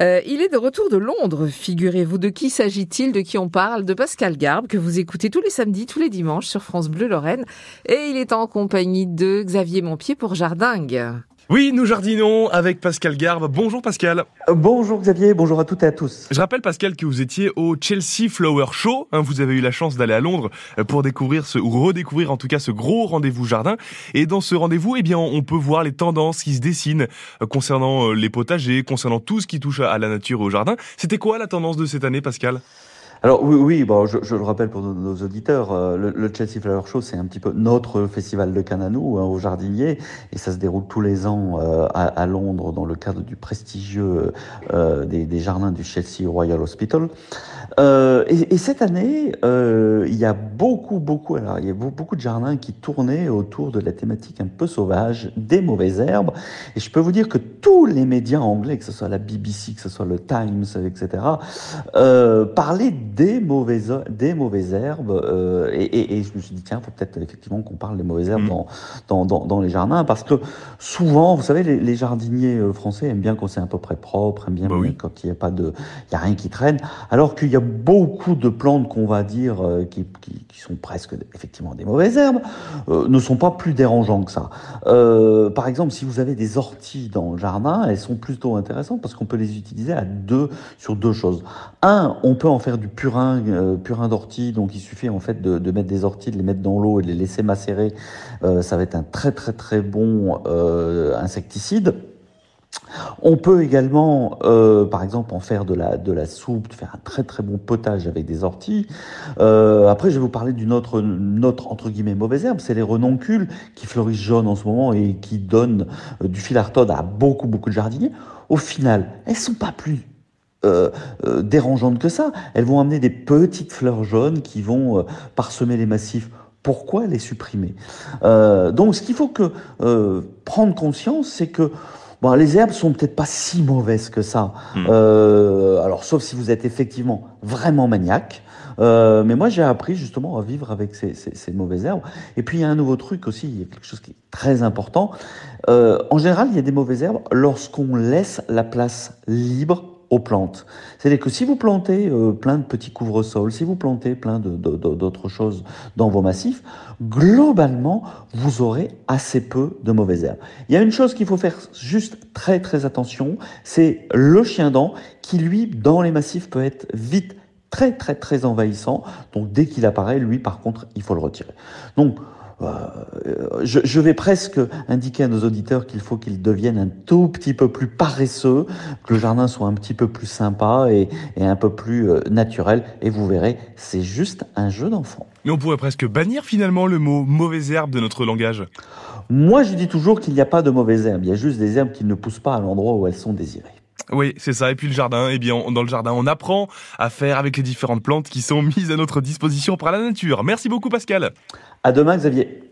Euh, il est de retour de Londres, figurez-vous. De qui s'agit-il? De qui on parle? De Pascal Garbe, que vous écoutez tous les samedis, tous les dimanches sur France Bleu Lorraine. Et il est en compagnie de Xavier Montpied pour Jardingue. Oui, nous jardinons avec Pascal Garbe. Bonjour Pascal. Euh, bonjour Xavier, bonjour à toutes et à tous. Je rappelle Pascal que vous étiez au Chelsea Flower Show. Hein, vous avez eu la chance d'aller à Londres euh, pour découvrir ce, ou redécouvrir en tout cas ce gros rendez-vous jardin. Et dans ce rendez-vous, eh bien, on peut voir les tendances qui se dessinent euh, concernant les potagers, concernant tout ce qui touche à la nature et au jardin. C'était quoi la tendance de cette année, Pascal? Alors oui, oui bon, je, je, le rappelle pour nos, auditeurs, euh, le, le, Chelsea Flower Show, c'est un petit peu notre festival de nous, hein, au jardinier, et ça se déroule tous les ans euh, à, à, Londres dans le cadre du prestigieux euh, des, des, jardins du Chelsea Royal Hospital. Euh, et, et, cette année, il y a beaucoup, beaucoup, alors il y a beaucoup de jardins qui tournaient autour de la thématique un peu sauvage des mauvaises herbes. Et je peux vous dire que tous les médias anglais, que ce soit la BBC, que ce soit le Times, etc., parlaient des mauvaises, des mauvaises herbes. Euh, et, et, et, je me suis dit, tiens, faut peut-être effectivement qu'on parle des mauvaises herbes mm. dans, dans, dans, les jardins. Parce que souvent, vous savez, les, les jardiniers euh, français aiment bien quand c'est à peu près propre, aiment bien bah quand il n'y a pas de, il y a rien qui traîne. Alors qu'il y a beaucoup de plantes qu'on va dire euh, qui, qui, qui, sont presque effectivement des mauvaises herbes, euh, ne sont pas plus dérangeants que ça. Euh, par exemple, si vous avez des orties dans le jardin, elles sont plutôt intéressantes parce qu'on peut les utiliser à deux, sur deux choses. Un, on peut en faire du purin, euh, purin d'ortie. Donc il suffit en fait de, mettre des orties, de les mettre dans l'eau et de les laisser macérer. Euh, ça va être un très très très bon euh, insecticide. On peut également, par exemple, en faire de la, de la soupe, faire un très très bon potage avec des orties. Après, je vais vous parler d'une autre, autre, entre guillemets, mauvaise herbe, c'est les renoncules qui fleurissent jaunes en ce moment et qui donnent du fil à à beaucoup beaucoup de jardiniers. Au final, elles sont pas plus euh, euh, dérangeantes que ça. Elles vont amener des petites fleurs jaunes qui vont euh, parsemer les massifs. Pourquoi les supprimer? Euh, Donc, ce qu'il faut que euh, prendre conscience, c'est que bon, les herbes sont peut-être pas si mauvaises que ça. Mmh. alors, sauf si vous êtes effectivement vraiment maniaque. Euh, mais moi, j'ai appris justement à vivre avec ces, ces, ces, mauvaises herbes. Et puis, il y a un nouveau truc aussi, il y a quelque chose qui est très important. Euh, en général, il y a des mauvaises herbes lorsqu'on laisse la place libre plantes. C'est-à-dire que si vous plantez euh, plein de petits couvre-sols, si vous plantez plein d'autres choses dans vos massifs, globalement, vous aurez assez peu de mauvaises herbes. Il y a une chose qu'il faut faire juste très très attention, c'est le chien dent qui, lui, dans les massifs, peut être vite très très très envahissant. Donc dès qu'il apparaît, lui, par contre, il faut le retirer. Donc euh, je, je, vais presque indiquer à nos auditeurs qu'il faut qu'ils deviennent un tout petit peu plus paresseux, que le jardin soit un petit peu plus sympa et, et un peu plus euh, naturel. Et vous verrez, c'est juste un jeu d'enfant. Mais on pourrait presque bannir finalement le mot mauvaise herbe de notre langage. Moi, je dis toujours qu'il n'y a pas de mauvaises herbes. Il y a juste des herbes qui ne poussent pas à l'endroit où elles sont désirées. Oui, c'est ça. Et puis le jardin, eh bien, dans le jardin, on apprend à faire avec les différentes plantes qui sont mises à notre disposition par la nature. Merci beaucoup, Pascal. À demain, Xavier.